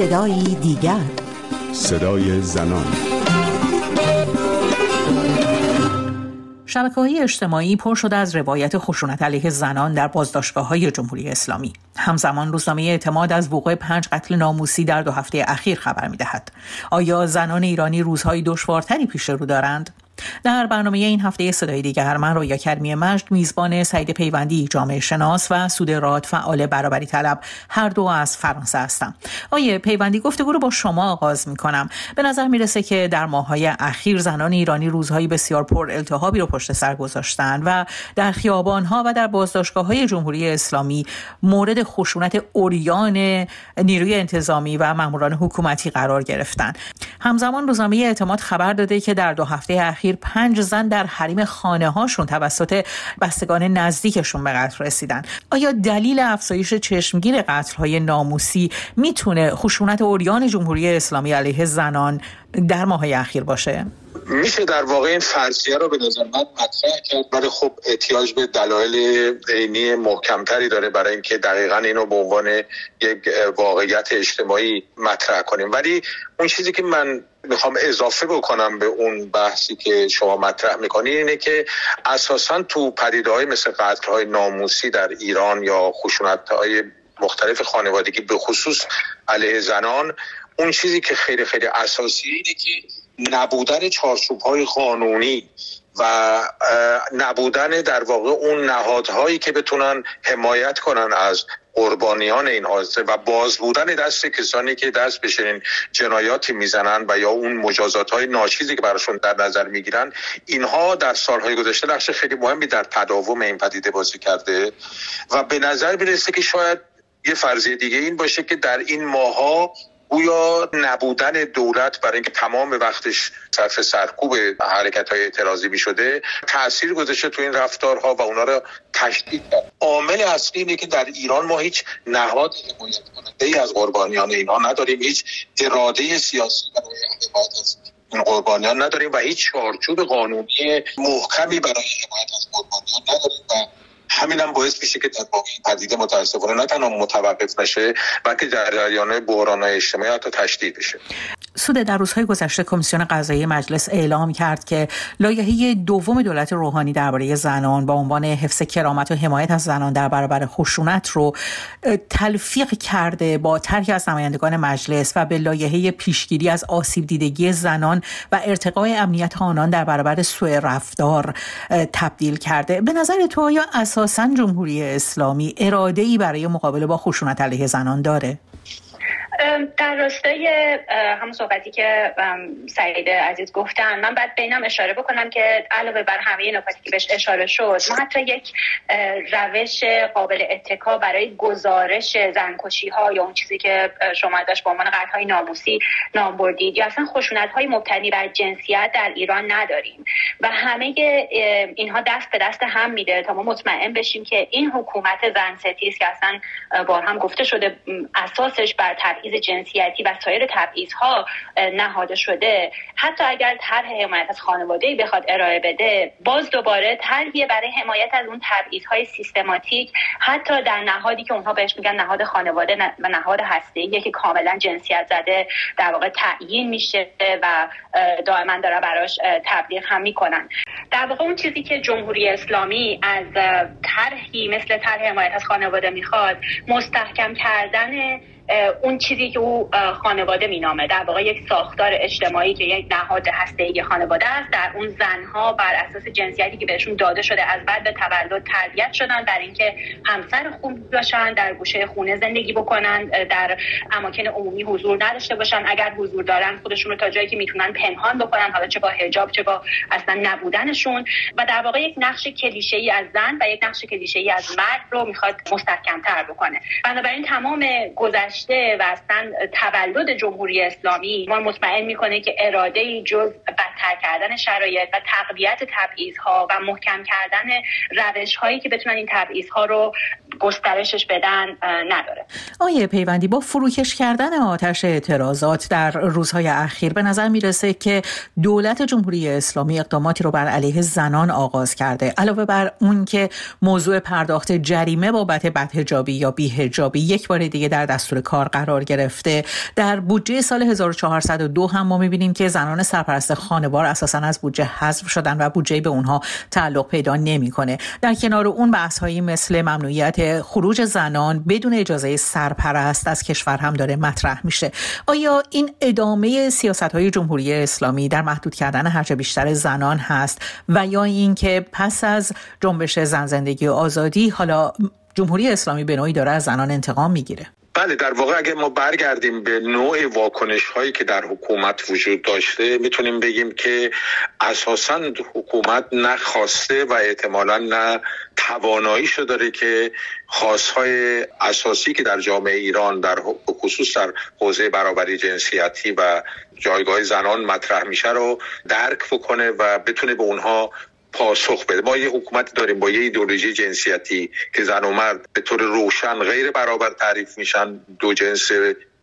صدایی دیگر صدای زنان شبکه های اجتماعی پر شده از روایت خشونت علیه زنان در بازداشتگاه های جمهوری اسلامی همزمان روزنامه اعتماد از وقوع پنج قتل ناموسی در دو هفته اخیر خبر می دهد. آیا زنان ایرانی روزهای دشوارتری پیش رو دارند؟ در برنامه این هفته صدای دیگر من رویا کرمی مجد میزبان سعید پیوندی جامعه شناس و سود راد فعال برابری طلب. هر دو از فرانسه هستم. آیه پیوندی گفتگو رو با شما آغاز می کنم به نظر می‌رسه که در ماهای اخیر زنان ایرانی روزهایی بسیار پر التهابی رو پشت سر گذاشتن و در خیابان ها و در بازداشتگاه های جمهوری اسلامی مورد خشونت اوریان نیروی انتظامی و ماموران حکومتی قرار گرفتن. همزمان روزنامه اعتماد خبر داده که در دو هفته اخیر پنج زن در حریم خانه هاشون توسط بستگان نزدیکشون به قتل رسیدن آیا دلیل افزایش چشمگیر قتل های ناموسی می‌تونه خشونت اوریان جمهوری اسلامی علیه زنان در ماه اخیر باشه؟ میشه در واقع این فرضیه رو به نظر من مطرح کرد ولی خب احتیاج به دلایل عینی محکمتری داره برای اینکه دقیقا اینو به عنوان یک واقعیت اجتماعی مطرح کنیم. ولی اون چیزی که من می‌خوام اضافه بکنم به اون بحثی که شما مطرح می‌کنی اینه که اساسا تو پدیده های مثل قتل های ناموسی در ایران یا خشونت های مختلف خانوادگی به خصوص علیه زنان اون چیزی که خیلی خیلی اساسی اینه که نبودن چارچوب های قانونی و نبودن در واقع اون نهادهایی که بتونن حمایت کنن از قربانیان این حادثه و باز بودن دست کسانی که دست به چنین جنایاتی می‌زنن و یا اون مجازات های ناچیزی که براشون در نظر می‌گیرن اینها در سالهای گذشته نقش خیلی مهمی در تداوم این پدیده بازی کرده و به نظر می‌رسه که شاید یه فرضیه دیگه این باشه که در این ماها گویا نبودن دولت برای اینکه تمام وقتش صرف سرکوب حرکت های اعتراضی می شده تاثیر گذاشته تو این رفتارها و اونا رو تشدید کرد. عامل اصلی اینه که در ایران ما هیچ نهاد حمایت ای از قربانیان اینها نداریم هیچ اراده سیاسی برای حمایت از این قربانیان نداریم و هیچ چارچوب قانونی محکمی برای حمایت از قربانیان نداریم و همین هم باعث میشه که در واقع پدیده متاسفانه نه تنها متوقف نشه بلکه جریان بحران اجتماعی حتی تشدید بشه. سود در روزهای گذشته کمیسیون قضایی مجلس اعلام کرد که لایحه دوم دولت روحانی درباره زنان با عنوان حفظ کرامت و حمایت از زنان در برابر خشونت رو تلفیق کرده با طرحی از نمایندگان مجلس و به لایحه پیشگیری از آسیب دیدگی زنان و ارتقای امنیت آنان در برابر سوء رفتار تبدیل کرده. به نظر تو آیا اساسا جمهوری اسلامی اراده ای برای مقابله با خشونت علیه زنان داره؟ در راستای همون صحبتی که سعید عزیز گفتن من بعد بینم اشاره بکنم که علاوه بر همه نکاتی که بهش اشاره شد ما حتی یک روش قابل اتکا برای گزارش زنکشی ها یا اون چیزی که شما داشت به عنوان قتل های ناموسی نام بردید یا اصلا خشونت های مبتنی بر جنسیت در ایران نداریم و همه اینها دست به دست هم میده تا ما مطمئن بشیم که این حکومت زن ستیز که اصلا بار هم گفته شده اساسش بر تبعیض جنسیتی و سایر ها نهاده شده. حتی اگر طرح حمایت از خانواده بخواد ارائه بده باز دوباره طرحی برای حمایت از اون های سیستماتیک حتی در نهادی که اونها بهش میگن نهاد خانواده و نهاد هسته که کاملا جنسیت زده در واقع تعیین میشه و دائما داره براش تبلیغ هم می‌کنن. در واقع اون چیزی که جمهوری اسلامی از طرحی مثل طرح حمایت از خانواده می‌خواد مستحکم کردن اون چیزی که او خانواده مینامه. در واقع یک ساختار اجتماعی که یک نهاد هسته خانواده است در اون زنها بر اساس جنسیتی که بهشون داده شده از بعد به تولد تربیت شدن در اینکه همسر خوب باشن در گوشه خونه زندگی بکنن در اماکن عمومی حضور نداشته باشن. اگر حضور دارن خودشون رو تا جایی که می‌تونن پنهان بکنن حالا چه با حجاب چه با اصلا نبودنشون. و در واقع یک نقش کلیشه ای از زن و یک نقش کلیشه ای از مرد رو می‌خواد مستحکم تر بکنه. بنابراین تمام گذشته و اصلا تولد جمهوری اسلامی ما مطمئن می‌کنه که اراده جز بدتر کردن شرایط و تقویت تبعیض ها و محکم کردن روش هایی که بتونن این تبعیض ها رو گسترشش بدن نداره. آیه پیوندی با فروکش کردن آتش اعتراضات در روزهای اخیر به نظر می‌رسه که دولت جمهوری اسلامی اقداماتی رو بر علیه زنان آغاز کرده. علاوه بر اون که موضوع پرداخت جریمه بابت بدهجابی یا بیهجابی یک بار دیگه در دستور کار قرار گرفته. در بودجه سال 1402 هم ما می‌بینیم که زنان سرپرست خانوار اساسا از بودجه حذف شدن و بودجه به اونها تعلق پیدا نمی‌کنه. در کنار اون بحث هایی مثل ممنوعیت خروج زنان بدون اجازه سرپرست از کشور هم داره مطرح میشه. آیا این ادامه سیاست های جمهوری اسلامی در محدود کردن هرچه بیشتر زنان هست و یا اینکه پس از جنبش زن زندگی و آزادی حالا جمهوری اسلامی به نوعی داره از زنان انتقام می‌گیره؟ بله در واقع اگر ما برگردیم به نوع واکنش هایی که در حکومت وجود داشته می‌تونیم بگیم که اساسا حکومت نخواسته و احتمالا نه تواناییشو داره که خواستهای اساسی که در جامعه ایران در خصوص در حوزه برابری جنسیتی و جایگاه زنان مطرح میشه رو درک بکنه و بتونه به اونها پاسخ بده. ما یه حکومت داریم با یه ایدولوژی جنسیتی که زن و مرد به طور روشن غیر برابر تعریف میشن. دو جنس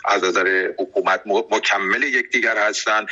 از نظر حکومت مکمل یکدیگر هستن.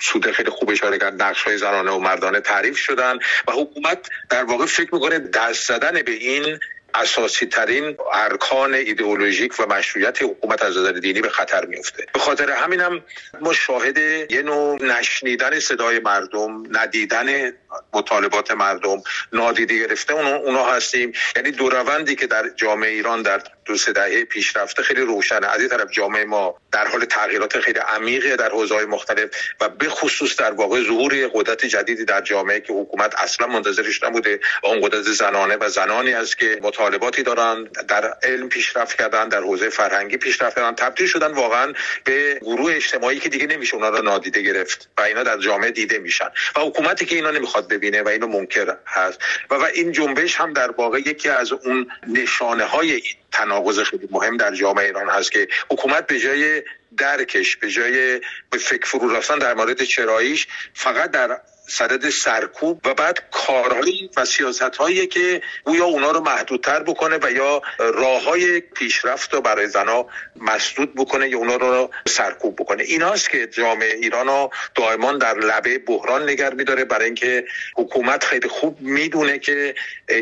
سود خیلی خوب اشاره کرد نقش های زنانه و مردانه تعریف شدن و حکومت در واقع فکر می‌کنه دست زدن به این اساسی ترین ارکان ایدئولوژیک و مشروعیت حکومت از نظر دینی به خطر میفته به خاطر همینم ما شاهد یه نوع نشنیدن صدای مردم ندیدن مطالبات مردم نادیده گرفته اونا هستیم. یعنی دو روندی که در جامعه ایران در دو سه دهه پیشرفته خیلی روشنه. از این طرف جامعه ما در حال تغییرات خیلی عمیقی در حوزه‌های مختلف و به خصوص در واقع ظهور قدرت جدیدی در جامعه که حکومت اصلا منتظرش نبوده و اون قدرت زنانه و زنانی است که مطالباتی دارن در علم پیشرفت کردن در حوزه فرهنگی پیشرفت کردن. تبدیل شدن واقعا به گروه اجتماعی که دیگه نمیشه اونا رو نادیده گرفت و اینا در جامعه دیده میشن. و حکومتی که اینا نمی‌خواد ببینه و اینو منکر هست. و, و این جنبش هم در واقع یکی از اون نشانه های تناقض خیلی مهم در جامعه ایران هست که حکومت به جای درکش به جای به فکر فرو رفتن در مورد چراییش فقط در صدد سرکوب و بعد کارهایی و سیاست هایی که یا اونا رو محدودتر بکنه و یا راه های پیشرفت رو برای زنها مسدود بکنه یا اونا رو سرکوب بکنه. ایناست که جامعه ایران رو دائما در لبه بحران نگر میداره برای اینکه حکومت خیلی خوب می‌دونه که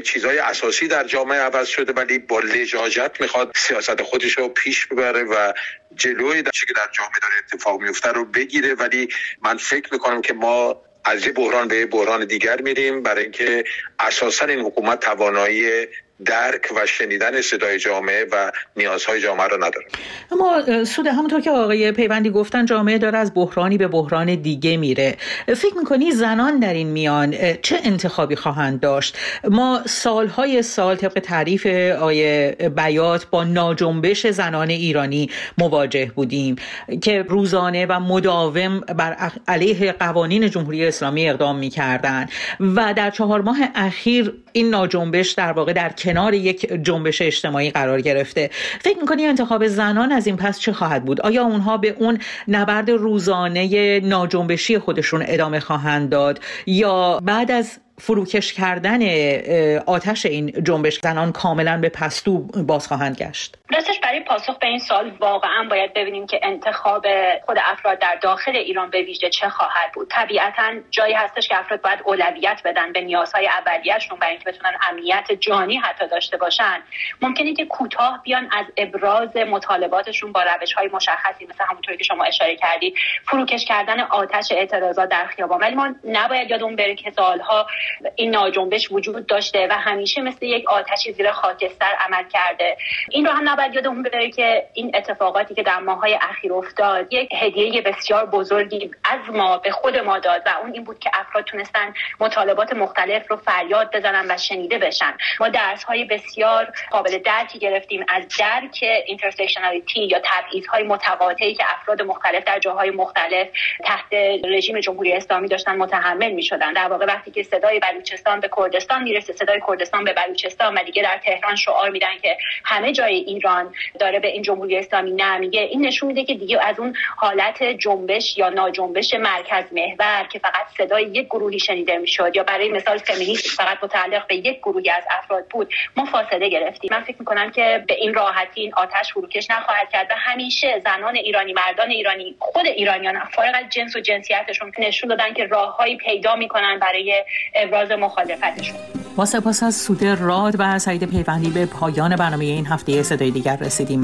چیزهای اساسی در جامعه عوض شده ولی با لجاجت می‌خواد سیاست خودش رو پیش ببره و جلوی در که در جامعه داره اتفاق میفته رو بگیره. ولی من فکر می‌کنم که ما از یه بحران به بحران دیگر میریم برای اینکه اساسا این حکومت توانایی درک و شنیدن صدای جامعه و نیازهای جامعه رو نداره. اما سود همونطور که آقای پیوندی گفتن جامعه داره از بحرانی به بحران دیگه میره. فکر می‌کنی زنان در این میان چه انتخابی خواهند داشت؟ ما سالهای سال طبق تعریف آقای بیات با ناجنبش زنان ایرانی مواجه بودیم که روزانه و مداوم بر علیه قوانین جمهوری اسلامی اقدام می‌کردن و در چهار ماه اخیر این ناجنبش در واقع در کنار یک جنبش اجتماعی قرار گرفته. فکر می‌کنی انتخاب زنان از این پس چه خواهد بود؟ آیا اونها به اون نبرد روزانه ناجنبشی خودشون ادامه خواهند داد؟ یا بعد از فروکش کردن آتش این جنبش زنان کاملا به پستو باز خواهند گشت؟ برای پاسخ به این سال واقعا باید ببینیم که انتخاب خود افراد در داخل ایران به ویژه چه خواهد بود. طبیعتا جایی هستش که افراد باید اولویت بدن به نیازهای اولیه‌شون برای اینکه بتونن امنیت جانی حتی داشته باشن. ممکنه که کوتاه بیان از ابراز مطالباتشون با روش‌های مشخصی مثل همونطوری که شما اشاره کردید فروکش کردن آتش اعتراضات در خیابان. ولی ما نباید یادمون بره که سالها این ناجنبش وجود داشته و همیشه مثل یک آتشی زیر خاکستر عمل کرده. این رو هم نباید یادمون بره که این اتفاقاتی که در ماهای اخیر افتاد یک هدیه بسیار بزرگی از ما به خود ما داد و اون این بود که افراد تونستن مطالبات مختلف رو فریاد بزنن و شنیده بشن. ما درس های بسیار قابل درکی گرفتیم از درک intersectionality یا های متقاطعی که افراد مختلف در جاهای مختلف تحت رژیم جمهوری اسلامی داشتن متحمل می شدن در واقع وقتی که صدای بلوچستان به کردستان می‌رسه صدای کردستان به بلوچستان و دیگه در تهران شعار میدن که همه جای ایران داره به این جمهوری اسلامی نه میگه. این نشون میده که دیگه از اون حالت جنبش یا ناجنبش مرکز محور که فقط صدای یک گروهی شنیده می‌شد یا برای مثال فمینیست فقط متعلق به یک گروهی از افراد بود ما فاصله گرفتیم. من فکر می‌کنم که به این راحتی این آتش فروکش نخواهد کرد و همیشه زنان ایرانی مردان ایرانی خود ایرانیان فارغ از جنس و جنسیتشون نشون دادن که راههایی پیدا می‌کنن برای ابراز مخالفتشون. با سپاس از سود راد و سعید پیوندی به پایان برنامه این هفته صدای دیگر رسیدیم.